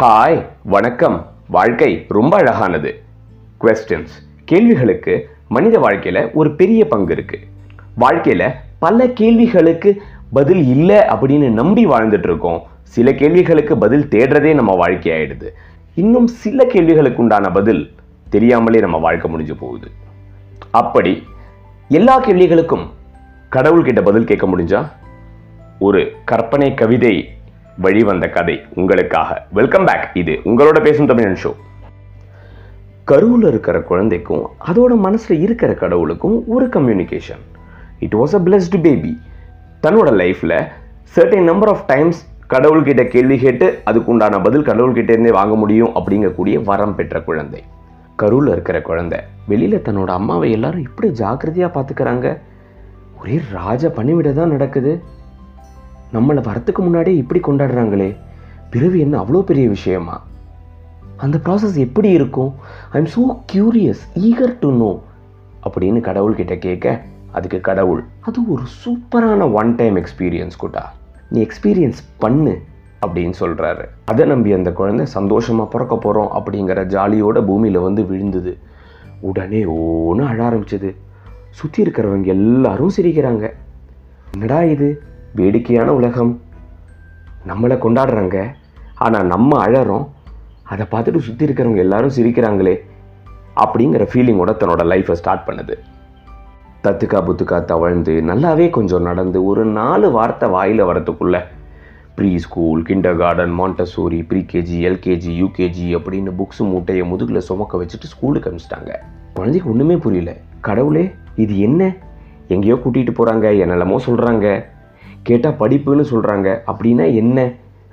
Hi வணக்கம். வாழ்க்கை ரொம்ப அழகானது. கொஸ்டின்ஸ் கேள்விகளுக்கு மனித வாழ்க்கையில ஒரு பெரிய பங்கு இருக்கு. வாழ்க்கையில பல கேள்விகளுக்கு பதில் இல்லை அப்படின்னு நம்பி வாழ்ந்துட்டு இருக்கோம். சில கேள்விகளுக்கு பதில் தேடுறதே நம்ம வாழ்க்கை ஆயிடுது. இன்னும் சில கேள்விகளுக்கு உண்டான பதில் தெரியாமலே நம்ம வாழ்க்கை முடிஞ்சு போகுது. அப்படி எல்லா கேள்விகளுக்கும் கடவுள்கிட்ட பதில் கேட்க முடிஞ்சா? ஒரு கற்பனை கவிதை வழிவந்த கதை உங்களுக்காக. வெல்கம் பேக் இது உங்களோட பேசும் தமிழன் ஷோ கருவில் இருக்கிற குழந்தைக்கும் அதோட மனசுல இருக்கிற கடவுளுக்கும் ஒரு communication it was a blessed baby தன்னோட லைஃப்ல சர்டைன் நம்பர் ஆஃப் டைம்ஸ் கடவுள்கிட்ட கேள்வி கேட்டு அதுக்குண்டான பதில் கடவுள்கிட்டேருந்தே வாங்க முடியும் அப்படிங்கக்கூடிய வரம் பெற்ற குழந்தை. கருவில் இருக்கிற குழந்தை வெளியில தன்னோட அம்மாவை எல்லாரும் இப்படி ஜாக்கிரதையா பார்த்துக்கிறாங்க. ஒரே ராஜ பணிவிட தான் நடக்குது. நம்மளை வரத்துக்கு முன்னாடியே இப்படி கொண்டாடுறாங்களே. பிறவி என்ன அவ்வளோ பெரிய விஷயமா? அந்த ப்ராசஸ் எப்படி இருக்கும்? I am so curious eager to know அப்படின்னு கடவுள்கிட்ட கேட்க அதுக்கு கடவுள் அது ஒரு சூப்பரான ஒன் டைம் எக்ஸ்பீரியன்ஸ் கூட்டா. நீ எக்ஸ்பீரியன்ஸ் பண்ணு அப்படின்னு சொல்கிறாரு அதை நம்பி அந்த குழந்தை சந்தோஷமாக பிறக்க போகிறோம் அப்படிங்கிற ஜாலியோட பூமியில் வந்து விழுந்தது. உடனே ஓன்னு அழ ஆரம்பிச்சது. சுற்றி இருக்கிறவங்க எல்லாரும் சிரிக்கிறாங்க. என்னடா இது? வேடிக்கையான உலகம். நம்மளை கொண்டாடுறாங்க. ஆனால் நம்ம அழறோம். அதை பார்த்துட்டு சுற்றி இருக்கிறவங்க எல்லாரும் சிரிக்கிறாங்களே அப்படிங்கிற ஃபீலிங்கோட தன்னோட லைஃப்பை ஸ்டார்ட் பண்ணுது. தத்துக்கா புத்துக்கா தவழ்ந்து நல்லாவே கொஞ்சம் நடந்து ஒரு நாலு வார்த்தை வாயில் வரத்துக்குள்ளே preschool kindergarten Montessori pre KG LKG UKG அப்படின்னு புக்ஸ் மூட்டையை முதுகில் சுமக்க வச்சுட்டு ஸ்கூலுக்கு அனுப்பிச்சிட்டாங்க. குழந்தைக்கு ஒன்றுமே புரியல. கடவுளே இது என்ன? எங்கேயோ கூட்டிகிட்டு போகிறாங்க என்னெல்லாமோ சொல்கிறாங்க கேட்டால் படிப்புன்னு சொல்கிறாங்க அப்படின்னா என்ன?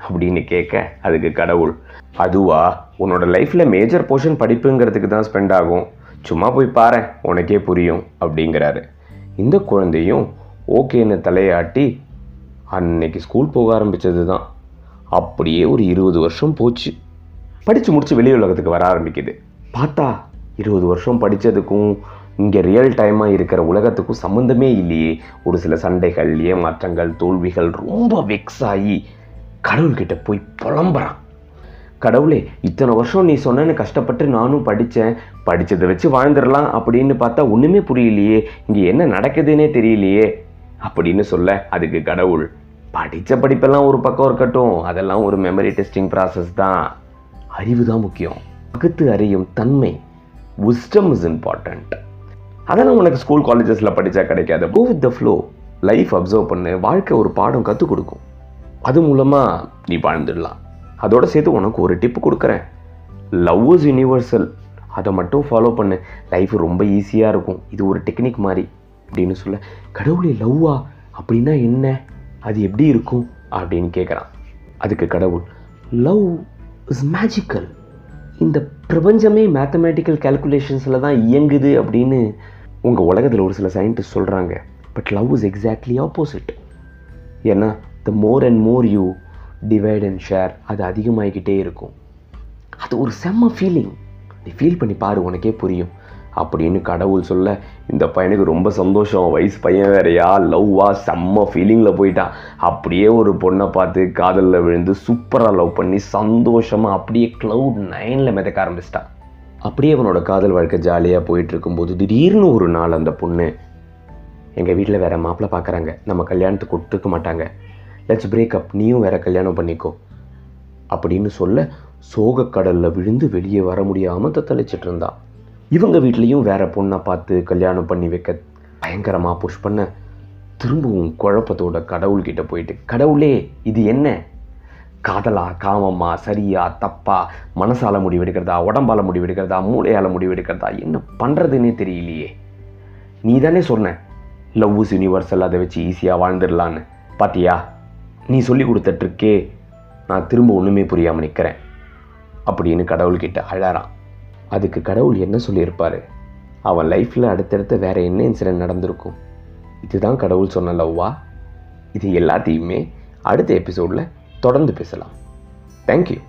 அப்படின்னு கேட்க அதுக்கு கடவுள் அதுவா? உன்னோட லைஃப்பில் மேஜர் போர்ஷன் படிப்புங்கிறதுக்கு தான் ஸ்பெண்ட் ஆகும். சும்மா போய் பாரு உனக்கே புரியும் அப்படிங்கிறாரு. இந்த குழந்தையும் ஓகேன்னு தலையாட்டி அன்னைக்கு ஸ்கூல் போக ஆரம்பித்தது தான் அப்படியே ஒரு இருபது வருஷம் போச்சு. படித்து முடித்து வெளி உலகத்துக்கு வர ஆரம்பிக்குது. பார்த்தா இருபது வருஷம் படித்ததுக்கும் இங்கே ரியல் டைமாக இருக்கிற உலகத்துக்கும் சம்மந்தமே இல்லையே. ஒரு சில சண்டைகள் ஏமாற்றங்கள் தோல்விகள் ரொம்ப வெக்ஸ் ஆகி கடவுள்கிட்ட போய் புலம்புறான். கடவுளே இத்தனை வருஷம் நீ சொன்னேன்னு கஷ்டப்பட்டு நானும் படித்தேன் படித்ததை வச்சு வாழ்ந்துடலாம் அப்படின்னு பார்த்தா ஒன்றுமே புரியலையே. இங்கே என்ன நடக்குதுன்னே தெரியலையே. அப்படின்னு சொல்ல அதுக்கு கடவுள் படித்த படிப்பெல்லாம் ஒரு பக்கம் இருக்கட்டும். அதெல்லாம் ஒரு மெமரி டெஸ்டிங் ப்ராசஸ் தான். அறிவு தான் முக்கியம். பகுத்து அறியும் தன்மை. விஸ்டம் இஸ் இம்பார்ட்டண்ட் அதெல்லாம் உனக்கு ஸ்கூல் காலேஜஸில் படித்தா கிடைக்காது. Go with the flow life observe பண்ணு. வாழ்க்கை ஒரு பாடம் கற்றுக் கொடுக்கும். அது மூலமாக நீ வாழ்ந்துடலாம். அதோட சேர்த்து உனக்கு ஒரு டிப் கொடுக்குறேன். லவ் இஸ் யூனிவர்சல் அதை மட்டும் ஃபாலோ பண்ணு. லைஃப் ரொம்ப ஈஸியாக இருக்கும். இது ஒரு டெக்னிக் மாதிரி அப்படின்னு சொல்ல. கடவுளே லவ்வா அப்படின்னா என்ன? அது எப்படி இருக்கும்? அப்படின்னு கேட்குறான் அதுக்கு கடவுள் லவ் இஸ் மேஜிக்கல் இந்த பிரபஞ்சமே மேத்தமேட்டிக்கல் கேல்குலேஷன்ஸில் தான் இயங்குது அப்படின்னு உங்கள் உலகத்தில் ஒரு சில சயின்டிஸ்ட் சொல்கிறாங்க but love is exactly opposite ஏன்னா the more and more you divide and share அது அதிகமாகிக்கிட்டே இருக்கும். அது ஒரு செம்ம ஃபீலிங் நீ ஃபீல் பண்ணி பாரு உனக்கே புரியும். அப்படின்னு கடவுள் சொல்ல இந்த பையனுக்கு ரொம்ப சந்தோஷம். வயசு பையன் வேறையா? லவ்வா செம்ம ஃபீலிங்கில் போயிட்டான் அப்படியே ஒரு பொண்ணை பார்த்து காதலில் விழுந்து சூப்பராக லவ் பண்ணி சந்தோஷமாக அப்படியே க்ளவுட் நைனில் மிதக்க ஆரம்பிச்சிட்டான் அப்படியே அவனோட காதல் வாழ்க்கை ஜாலியாக போயிட்டு இருக்கும்போது திடீர்னு ஒரு நாள் அந்த பொண்ணு எங்கள் வீட்டில் வேறு மாப்பிள்ளை பார்க்குறாங்க நம்ம கல்யாணத்துக்கு ஒத்துக்க மாட்டாங்க. லெட்ஸ் பிரேக்கப் நீயும் வேறு கல்யாணம் பண்ணிக்கோ. அப்படின்னு சொல்ல சோகக்கடலில் விழுந்து வெளியே வர முடியாமல் தத்தளிச்சிட்டு இருந்தான் இவங்க வீட்லேயும் வேறு பொண்ணை பார்த்து கல்யாணம் பண்ணி வைக்க பயங்கரமாக புஷ் பண்ண திரும்பவும் குழப்பத்தோட கடவுள்கிட்ட போயிட்டு கடவுளே இது என்ன? காதலா காமமா சரியா தப்பா மனசால முடிவெடுக்கிறதா உடம்பால முடிவெடுக்கிறதா மூளையால முடிவெடுக்கிறதா என்ன பண்ணுறதுன்னே தெரியலையே. நீ தானே சொன்ன லவ் இஸ் யூனிவர்சல் அதை வச்சு ஈஸியாக வாழ்ந்துடலான்னு பாத்தியா? நீ சொல்லி கொடுத்த ட்ரிக்கே நான் திரும்ப ஒன்றுமே புரியாமல் நிற்கிறேன் அப்படின்னு கடவுள்கிட்ட அழறான். அதுக்கு கடவுள் என்ன சொல்லியிருப்பார்? அவன் லைஃப்பில் அடுத்தடுத்து வேறு என்ன இன்சிடென்ட் நடந்திருக்கும்? இதுதான் கடவுள் சொன்ன லவ்வா இது எல்லாத்தையுமே அடுத்த எபிசோடில் தொடர்ந்து பேசலாம். தேங்க்யூ